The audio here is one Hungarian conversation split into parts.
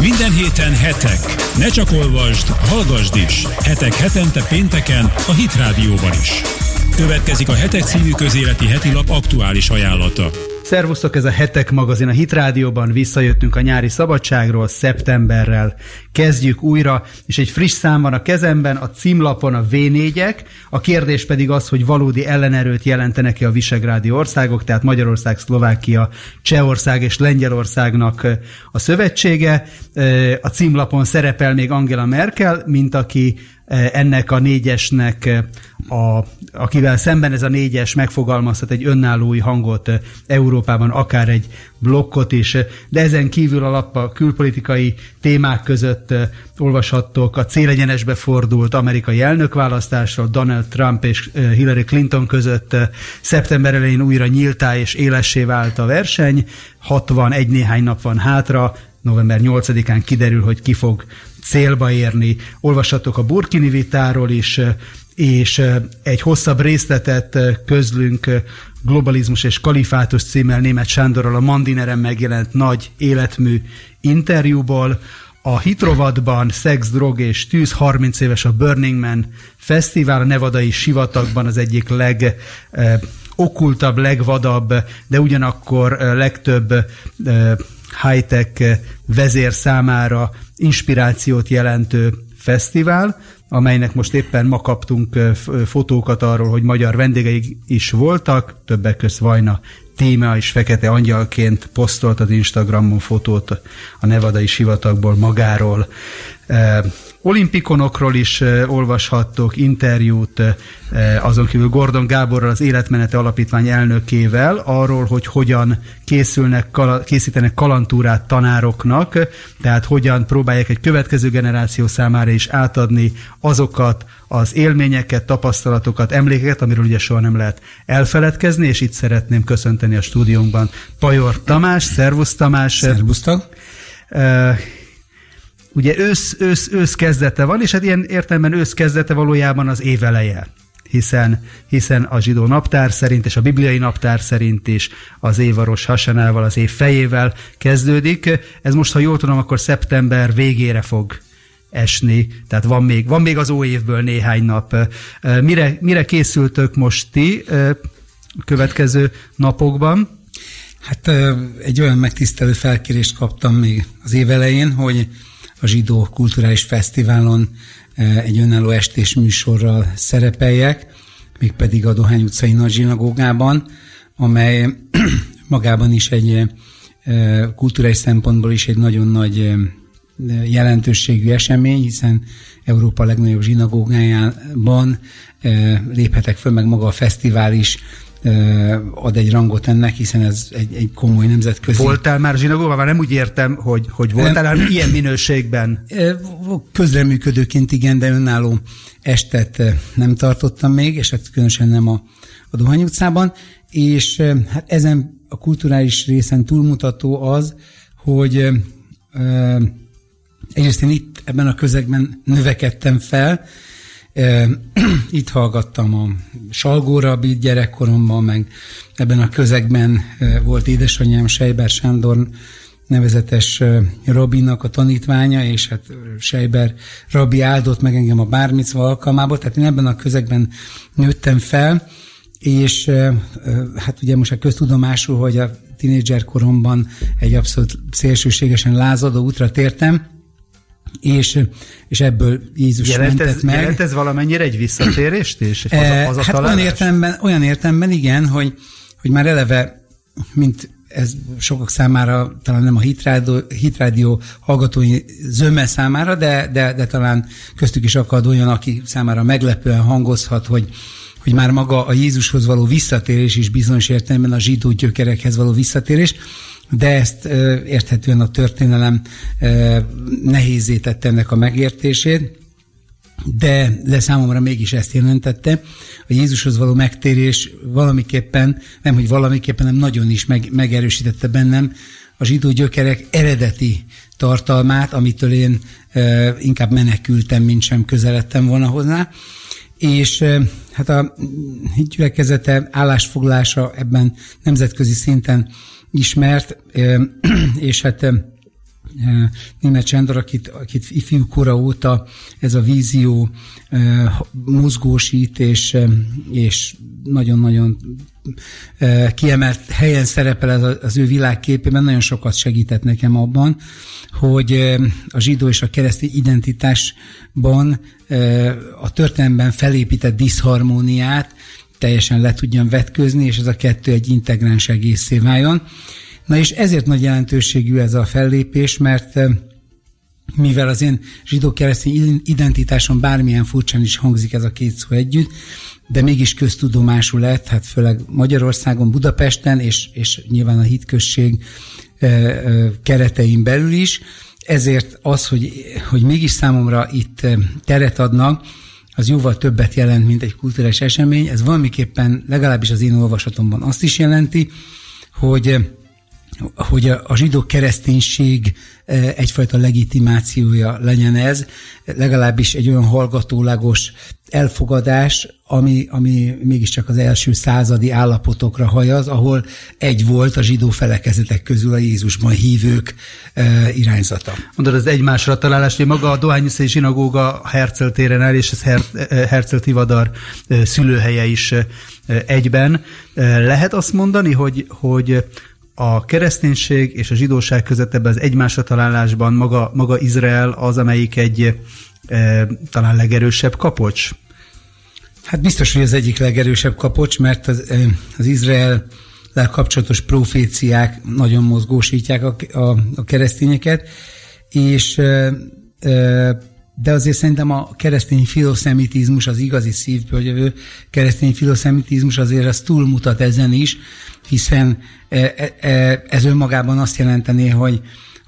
Minden héten hetek. Ne csak olvasd, hallgasd is. Hetek hetente pénteken a Hit Rádióban is. Következik a Hetek című közéleti heti lap aktuális ajánlata. Szervusztok, ez a Hetek magazin a Hit Rádióban, visszajöttünk a nyári szabadságról, szeptemberrel. Kezdjük újra, és egy friss szám van a kezemben, a címlapon a V4-ek, a kérdés pedig az, hogy valódi ellenerőt jelentenek-e a visegrádi országok, tehát Magyarország, Szlovákia, Csehország és Lengyelországnak a szövetsége. A címlapon szerepel még Angela Merkel, mint aki ennek a négyesnek, a, akivel szemben ez a négyes megfogalmazhat egy önálló új hangot Európában, akár egy blokkot is, de ezen kívül a lap a külpolitikai témák között olvashattok a célegyenesbe fordult amerikai elnökválasztásról, Donald Trump és Hillary Clinton között szeptember elején újra nyíltá és élessé vált a verseny, 61 néhány nap van hátra, november 8-án kiderül, hogy ki fog célba érni. Olvashatok a burkini vitáról is, és egy hosszabb részletet közlünk Globalizmus és Kalifátus címmel német Sándorral a Mandineren megjelent nagy életmű interjúból. A hitrovadban Szex, Drog és Tűz 30 éves a Burning Man Fesztivál, a nevadai sivatagban az egyik leg okultabb, legvadabb, de ugyanakkor legtöbb high-tech vezér számára inspirációt jelentő fesztivál, amelynek most éppen ma kaptunk fotókat arról, hogy magyar vendégeik is voltak, többek közt Vajna Téma is fekete angyalként posztolt az Instagramon fotót a nevadai sivatagból magáról. Olimpikonokról is olvashattok interjút, azon kívül Gordon Gáborral, az Életmenete Alapítvány elnökével, arról, hogy hogyan készülnek, készítenek kalantúrát tanároknak, tehát hogyan próbálják egy következő generáció számára is átadni azokat az élményeket, tapasztalatokat, emlékeket, amiről ugye soha nem lehet elfeledkezni, és itt szeretném köszönteni a stúdiónkban Pajor Tamás, szervusz Tamás! Szervusztok! Ugye ősz, ősz, ősz kezdete van, és hát ilyen értelemben ősz kezdete valójában az éveleje hiszen, hiszen a zsidó naptár szerint és a bibliai naptár szerint is az évaros hasanával, az év fejével kezdődik. Ez most, ha jól tudom, akkor szeptember végére fog esni, tehát van még, van még az új évből néhány nap. Mire, mire készültök most ti a következő napokban? Hát egy olyan megtisztelő felkérést kaptam még az év elején, hogy a Zsidó Kulturális Fesztiválon e, egy önálló estés műsorral szerepeljek, mégpedig a Dohány utcai nagy zsinagógában, amely magában is egy e, kulturális szempontból is egy nagyon nagy e, jelentőségű esemény, hiszen Európa legnagyobb zsinagógájában léphetek föl, meg maga a fesztivál is ad egy rangot ennek, hiszen ez egy, egy komoly nemzetközi... Voltál már zsinagóban? Már nem úgy értem, hogy, hogy voltál, hanem ilyen minőségben. Közreműködőként igen, de önálló estet nem tartottam még, és hát különösen nem a, a Dohány utcában, és hát ezen a kulturális részen túlmutató az, hogy egyrészt én itt ebben a közegben növekedtem fel, itt hallgattam a Salgóra gyerekkoromban, meg ebben a közegben volt édesanyám Sejber Sándor nevezetes rabinak a tanítványa, és hát Sejber rabi áldott meg engem a bármicva alkalmából, tehát én ebben a közegben nőttem fel, és hát ugye most a köztudomású, hogy a tinédzser koromban egy abszolút szélsőségesen lázadó útra tértem, és, és ebből Jézus jelent mentett ez, meg. Jelent ez valamennyire egy visszatérést és egy haza, Hát olyan értelemben, olyan értelemben igen, hogy, hogy már eleve, mint ez sokak számára, talán nem a hitrádió, hitrádió hallgatói zöme számára, de, de, de talán köztük is akad olyan, aki számára meglepően hangozhat, hogy, hogy már maga a Jézushoz való visszatérés is bizonyos értelemben a zsidó gyökerekhez való visszatérés, de ezt érthetően a történelem nehézé tette ennek a megértését, de, de számomra mégis ezt jelentette. A Jézushoz való megtérés valamiképpen, nem hogy valamiképpen, nem nagyon is meg, megerősítette bennem a zsidó gyökerek eredeti tartalmát, amitől én inkább menekültem, mint sem közeledtem volna hozzá. És hát a hitgyülekezete állásfoglása ebben nemzetközi szinten ismert, és hát német Sándor, akit, akit ifjú kora óta ez a vízió mozgósít, és, és nagyon-nagyon kiemelt helyen szerepel az ő világképében, nagyon sokat segített nekem abban, hogy a zsidó és a keresztény identitásban a történelemben felépített diszharmóniát teljesen le tudjam vetközni, és ez a kettő egy integráns egészé váljon. Na és ezért nagy jelentőségű ez a fellépés, mert mivel az én zsidó-keresztény identitásom bármilyen furcsán is hangzik ez a két szó együtt, de mégis köztudomású lett, hát főleg Magyarországon, Budapesten, és, és nyilván a hitközség keretein belül is. Ezért az, hogy, hogy mégis számomra itt teret adnak, az jóval többet jelent, mint egy kulturális esemény. Ez valamiképpen, legalábbis az én olvasatomban azt is jelenti, hogy hogy a, a zsidó kereszténység e, egyfajta legitimációja legyen ez, legalábbis egy olyan hallgatólagos elfogadás, ami, ami mégiscsak az első századi állapotokra hajaz, ahol egy volt a zsidó felekezetek közül a Jézusban hívők e, irányzata. Mondod, az egymásra találás, hogy maga a Dohányiszai zsinagóga Herzl téren el, és ez Her- e, Herzl Tivadar e, szülőhelye is egyben. Lehet azt mondani, hogy, hogy a kereszténység és a zsidóság között ebben az egymásra találásban maga, maga Izrael az, amelyik egy e, talán legerősebb kapocs? Hát biztos, hogy az egyik legerősebb kapocs, mert az, e, az Izrael kapcsolatos proféciák nagyon mozgósítják a, a, a keresztényeket, és e, e, de azért szerintem a keresztény filoszemitizmus, az igazi szívből jövő. Keresztény filoszemitizmus azért az túlmutat ezen is, hiszen e, e, e, ez önmagában azt jelenteni, hogy,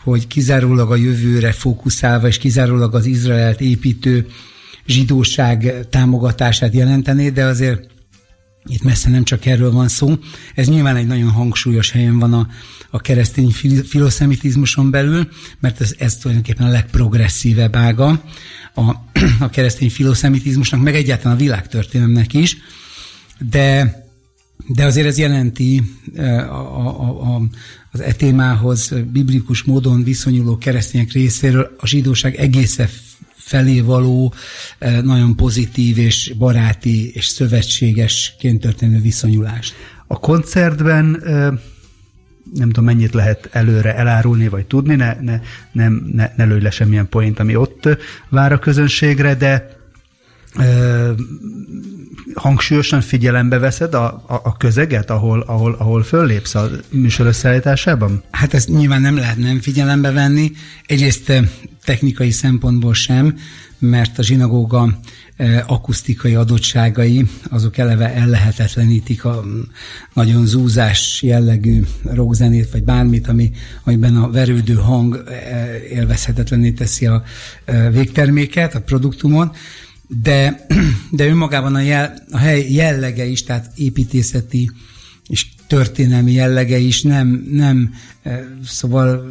hogy kizárólag a jövőre fókuszálva, és kizárólag az Izraelt építő zsidóság támogatását jelentené, de azért itt messze nem csak erről van szó. Ez nyilván egy nagyon hangsúlyos helyen van a, a keresztény filoszemitizmuson belül, mert ez, ez tulajdonképpen a legprogresszívebb ága a, a keresztény filoszemitizmusnak, meg egyáltalán a világtörténelemnek is. De de azért ez jelenti a, a, a, az etémához biblikus módon viszonyuló keresztények részéről a zsidóság egészen felé való nagyon pozitív és baráti és szövetségesként történő viszonyulást. A koncertben nem tudom, mennyit lehet előre elárulni, vagy tudni, ne, ne, nem, ne, ne lőj le semmilyen point, ami ott vár a közönségre, de hangsúlyosan figyelembe veszed a, a, a közeget, ahol, ahol, ahol föllépsz a műsor összeállításában? Hát ezt nyilván nem lehet nem figyelembe venni. Egyrészt technikai szempontból sem, mert a zsinagóga eh, akusztikai adottságai, azok eleve ellehetetlenítik a nagyon zúzás jellegű rockzenét, vagy bármit, ami, amiben a verődő hang eh, élvezhetetlené teszi a végterméket, a produktumon. De, de önmagában a, jel, a hely jellege is, tehát építészeti és történelmi jellege is nem, nem eh, szóval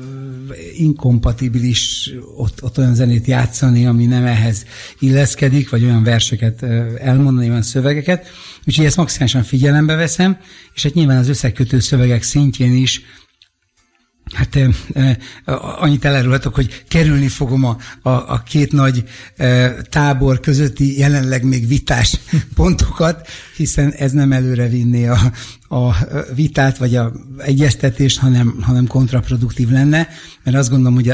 inkompatibilis ott, ott olyan zenét játszani, ami nem ehhez illeszkedik, vagy olyan verseket eh, elmondani, olyan szövegeket. Úgyhogy ezt maximálisan figyelembe veszem, és hát nyilván az összekötő szövegek szintjén is Hát eh, eh, annyit elárulhatok, hogy kerülni fogom a, a, a két nagy eh, tábor közötti jelenleg még vitás pontokat, hiszen ez nem előre vinné a, a vitát vagy a egyeztetést, hanem, hanem kontraproduktív lenne, mert azt gondolom, hogy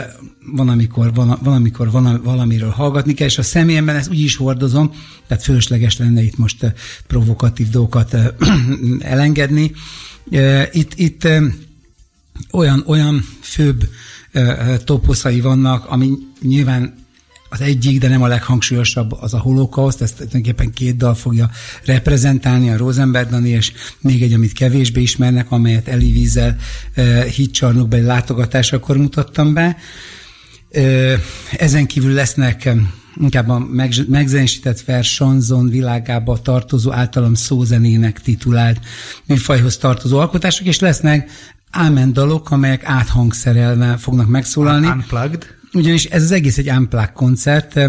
van, amikor, van, van, amikor van, valamiről hallgatni kell, és a személyemben ezt úgy is hordozom, tehát fölösleges lenne itt most eh, provokatív dolgokat eh, elengedni. Eh, itt, itt olyan, olyan főbb toposzai vannak, ami nyilván az egyik, de nem a leghangsúlyosabb az a holokauszt, ezt tulajdonképpen két dal fogja reprezentálni, a Rosenberg Dani, és még egy, amit kevésbé ismernek, amelyet Eli Vízzel uh, hitcsarnokbeli látogatásakor mutattam be. Uh, ezen kívül lesznek inkább a megzenésített vers sanzon világába tartozó, általam szózenének titulált műfajhoz tartozó alkotások, és lesznek ámen dalok, amelyek áthangszerelve fognak megszólalni. Unplugged. Ugyanis ez az egész egy unplugged koncert,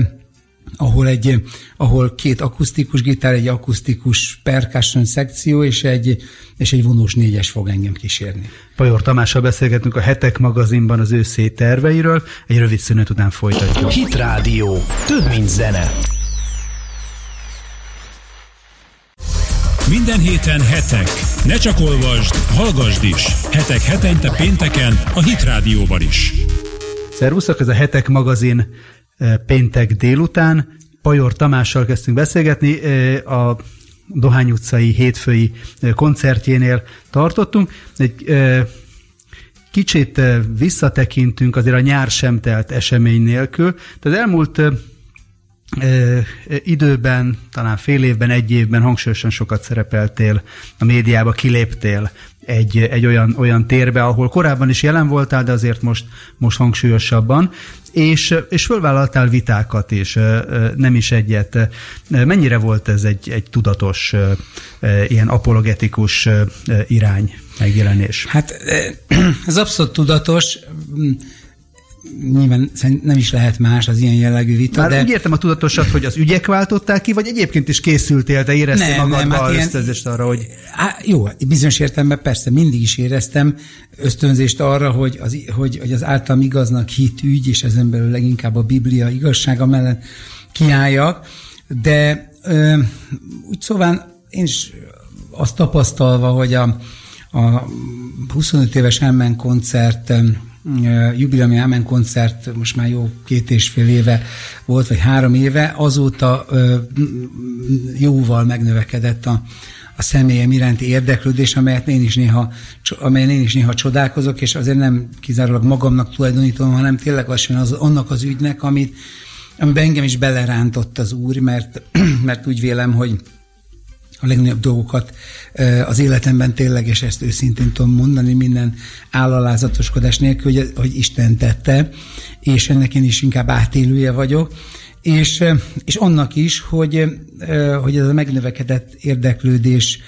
ahol, egy, ahol két akusztikus gitár, egy akusztikus percussion szekció és egy, és egy vonós négyes fog engem kísérni. Pajor Tamással beszélgetünk a Hetek magazinban az őszé terveiről, egy rövid szünet után folytatjuk. Hit Rádió, több mint zene. Minden héten hetek. Ne csak olvasd, hallgasd is. Hetek hetente pénteken a Hit Rádióban is. Szervuszok, ez a Hetek magazin eh, péntek délután. Pajor Tamással kezdtünk beszélgetni. Eh, a Dohány utcai hétfői eh, koncertjénél tartottunk. Egy kicsit visszatekintünk azért a nyár sem telt esemény nélkül. Tehát elmúlt időben, talán fél évben, egy évben hangsúlyosan sokat szerepeltél a médiába, kiléptél egy, egy olyan, olyan térbe, ahol korábban is jelen voltál, de azért most, most hangsúlyosabban, és, és fölvállaltál vitákat is, nem is egyet. Mennyire volt ez egy, egy tudatos, ilyen apologetikus irány, megjelenés? Hát ez abszolút tudatos nyilván nem is lehet más az ilyen jellegű vita. Már de... úgy értem a tudatosat, hogy az ügyek váltották ki, vagy egyébként is készültél, te éreztél nem, magadba nem, hát ösztönzést arra, hogy... Á, jó, bizonyos értelemben persze mindig is éreztem ösztönzést arra, hogy az, hogy, hogy az általam igaznak hit ügy, és ezen belül leginkább a Biblia igazsága mellett kiálljak, de ö, úgy szóval én is azt tapasztalva, hogy a, a 25 éves Emmen koncert jubileumi Amen koncert most már jó két és fél éve volt, vagy három éve, azóta jóval megnövekedett a, a személyem iránti érdeklődés, amelyet én is néha, amelyen én is néha csodálkozok, és azért nem kizárólag magamnak tulajdonítom, hanem tényleg az, az annak az ügynek, amit, amiben engem is belerántott az Úr, mert, mert úgy vélem, hogy a legnagyobb dolgokat az életemben tényleg, és ezt őszintén tudom mondani, minden állalázatoskodás nélkül, hogy, hogy Isten tette, és ennek én is inkább átélője vagyok, és, és annak is, hogy, hogy ez a megnövekedett érdeklődés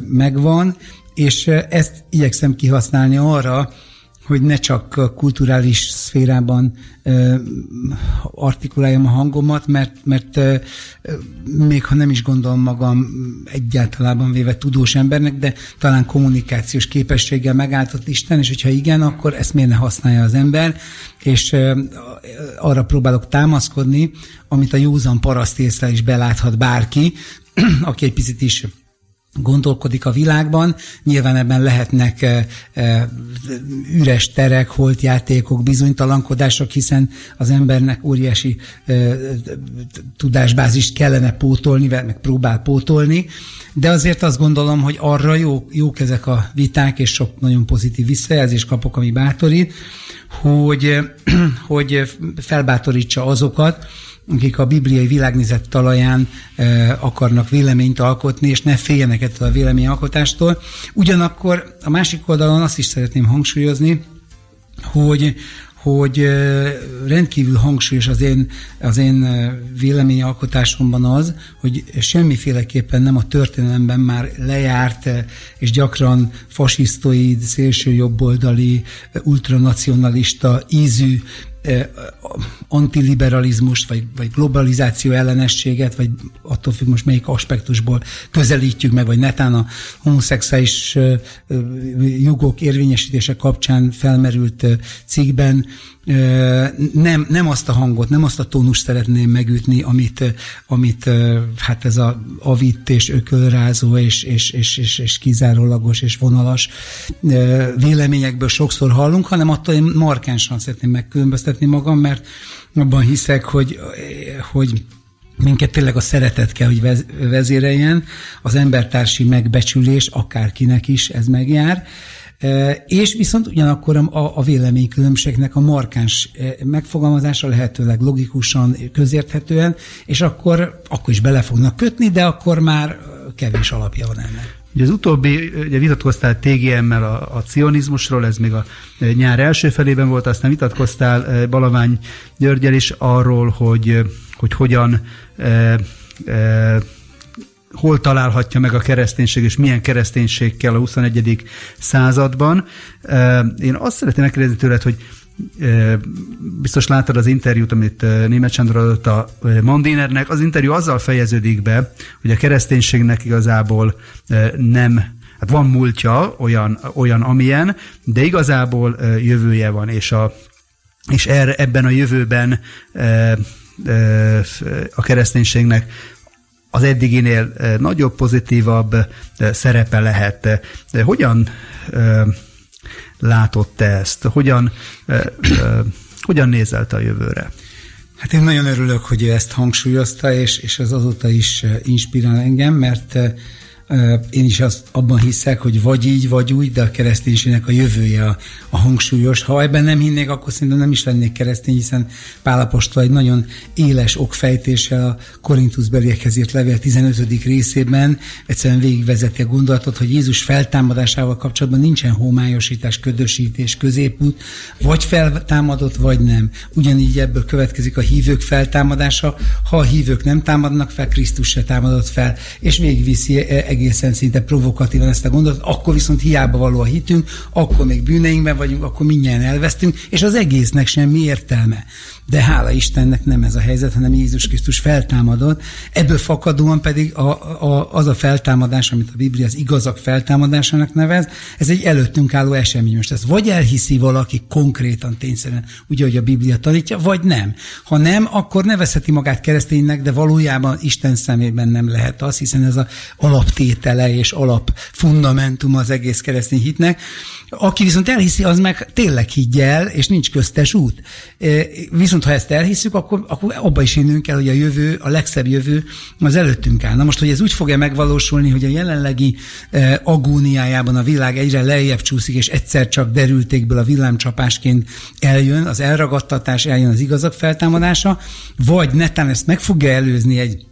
megvan, és ezt igyekszem kihasználni arra, hogy ne csak kulturális szférában artikuláljam a hangomat, mert, mert még ha nem is gondolom magam egyáltalában véve tudós embernek, de talán kommunikációs képességgel megáltott Isten, és hogyha igen, akkor ezt miért ne használja az ember, és arra próbálok támaszkodni, amit a józan paraszt észre is beláthat bárki, aki egy picit is gondolkodik a világban. Nyilván ebben lehetnek üres terek, holtjátékok, bizonytalankodások, hiszen az embernek óriási tudásbázist kellene pótolni, meg próbál pótolni, de azért azt gondolom, hogy arra jó, jók ezek a viták, és sok nagyon pozitív visszajelzést kapok, ami bátorít, hogy, hogy felbátorítsa azokat, akik a bibliai világnézet talaján e, akarnak véleményt alkotni, és ne féljenek ettől a véleményalkotástól. Ugyanakkor a másik oldalon azt is szeretném hangsúlyozni, hogy, hogy rendkívül hangsúlyos az én, az én véleményalkotásomban az, hogy semmiféleképpen nem a történelemben már lejárt és gyakran fasisztoid, szélső jobboldali, ultranacionalista ízű antiliberalizmust, vagy, vagy globalizáció ellenességet, vagy attól függ most melyik aspektusból közelítjük meg, vagy netán a homoszexuális jogok érvényesítése kapcsán felmerült cikkben nem, nem azt a hangot, nem azt a tónust szeretném megütni, amit, amit hát ez a avitt és ökölrázó és, és, és, és, és kizárólagos és vonalas véleményekből sokszor hallunk, hanem attól én markánsan szeretném megkülönböztetni magam, mert abban hiszek, hogy, hogy minket tényleg a szeretet kell, hogy vezéreljen, az embertársi megbecsülés, akárkinek is ez megjár, és viszont ugyanakkor a, a véleménykülönbségnek a markáns megfogalmazása lehetőleg logikusan, közérthetően, és akkor, akkor is bele fognak kötni, de akkor már kevés alapja van ennek. Ugye az utóbbi, ugye vitatkoztál TGM-mel a, a cionizmusról, ez még a nyár első felében volt, aztán vitatkoztál Balavány Györgyel is arról, hogy, hogy hogyan e, e, hol találhatja meg a kereszténység, és milyen kereszténység kell a 21. században. Én azt szeretném megkérdezni tőled, hogy biztos láttad az interjút, amit Német Sándor adott a Mandinernek. Az interjú azzal fejeződik be, hogy a kereszténységnek igazából nem hát van múltja, olyan, olyan amilyen, de igazából jövője van, és, a, és erre, ebben a jövőben a kereszténységnek az eddiginél nagyobb, pozitívabb szerepe lehet. Hogyan látott te ezt? Hogyan, hogyan nézelte a jövőre? Hát én nagyon örülök, hogy ő ezt hangsúlyozta, és, és ez azóta is inspirál engem, mert én is azt abban hiszek, hogy vagy így, vagy úgy, de a kereszténységnek a jövője a, a hangsúlyos. Ha ebben nem hinnék, akkor szerintem nem is lennék keresztény, hiszen Pálapostól egy nagyon éles okfejtéssel a Korintusbeliekhez írt levél 15. részében egyszerűen végigvezeti a gondolatot, hogy Jézus feltámadásával kapcsolatban nincsen homályosítás, ködösítés, középút, vagy feltámadott, vagy nem. Ugyanígy ebből következik a hívők feltámadása. Ha a hívők nem támadnak fel, Krisztus se támadott fel, és végigviszi e, egészen szinte provokatívan ezt a gondolatot, akkor viszont hiába való a hitünk, akkor még bűneinkben vagyunk, akkor mindjárt elvesztünk, és az egésznek semmi értelme. De hála Istennek nem ez a helyzet, hanem Jézus Krisztus feltámadott. Ebből fakadóan pedig a, a, az a feltámadás, amit a Biblia az igazak feltámadásának nevez, ez egy előttünk álló esemény. Most ez vagy elhiszi valaki konkrétan, tényszerűen, úgy, ahogy a Biblia tanítja, vagy nem. Ha nem, akkor nevezheti magát kereszténynek, de valójában Isten szemében nem lehet az, hiszen ez a alaptétele és alap fundamentum az egész keresztény hitnek. Aki viszont elhiszi, az meg tényleg higgye el, és nincs köztes út. E, viszont ha ezt elhiszük, akkor, akkor abba is hinnünk kell, hogy a jövő, a legszebb jövő az előttünk áll. Na most, hogy ez úgy fog-e megvalósulni, hogy a jelenlegi e, agóniájában a világ egyre lejjebb csúszik, és egyszer csak derültékből a villámcsapásként eljön, az elragadtatás, eljön az igazak feltámadása, vagy netán ezt meg fogja előzni egy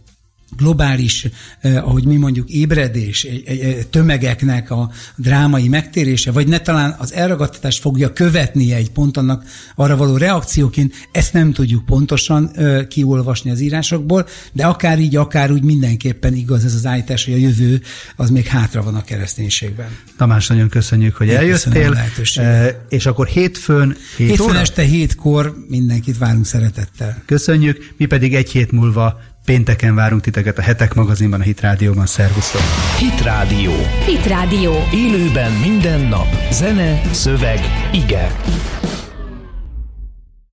globális, eh, ahogy mi mondjuk, ébredés, egy, egy, tömegeknek a drámai megtérése, vagy ne talán az elragadtatást fogja követni egy pont annak arra való reakcióként, ezt nem tudjuk pontosan eh, kiolvasni az írásokból, de akár így, akár úgy mindenképpen igaz ez az állítás, hogy a jövő az még hátra van a kereszténységben. Tamás, nagyon köszönjük, hogy Én eljöttél. Eh, és akkor hétfőn, hét hétfőn óra? este hétkor mindenkit várunk szeretettel. Köszönjük, mi pedig egy hét múlva Pénteken várunk titeket a Hetek magazinban, a Hit Rádióban. Szervusztok! Hit Rádió. Hit Rádió. Élőben minden nap. Zene, szöveg, ige.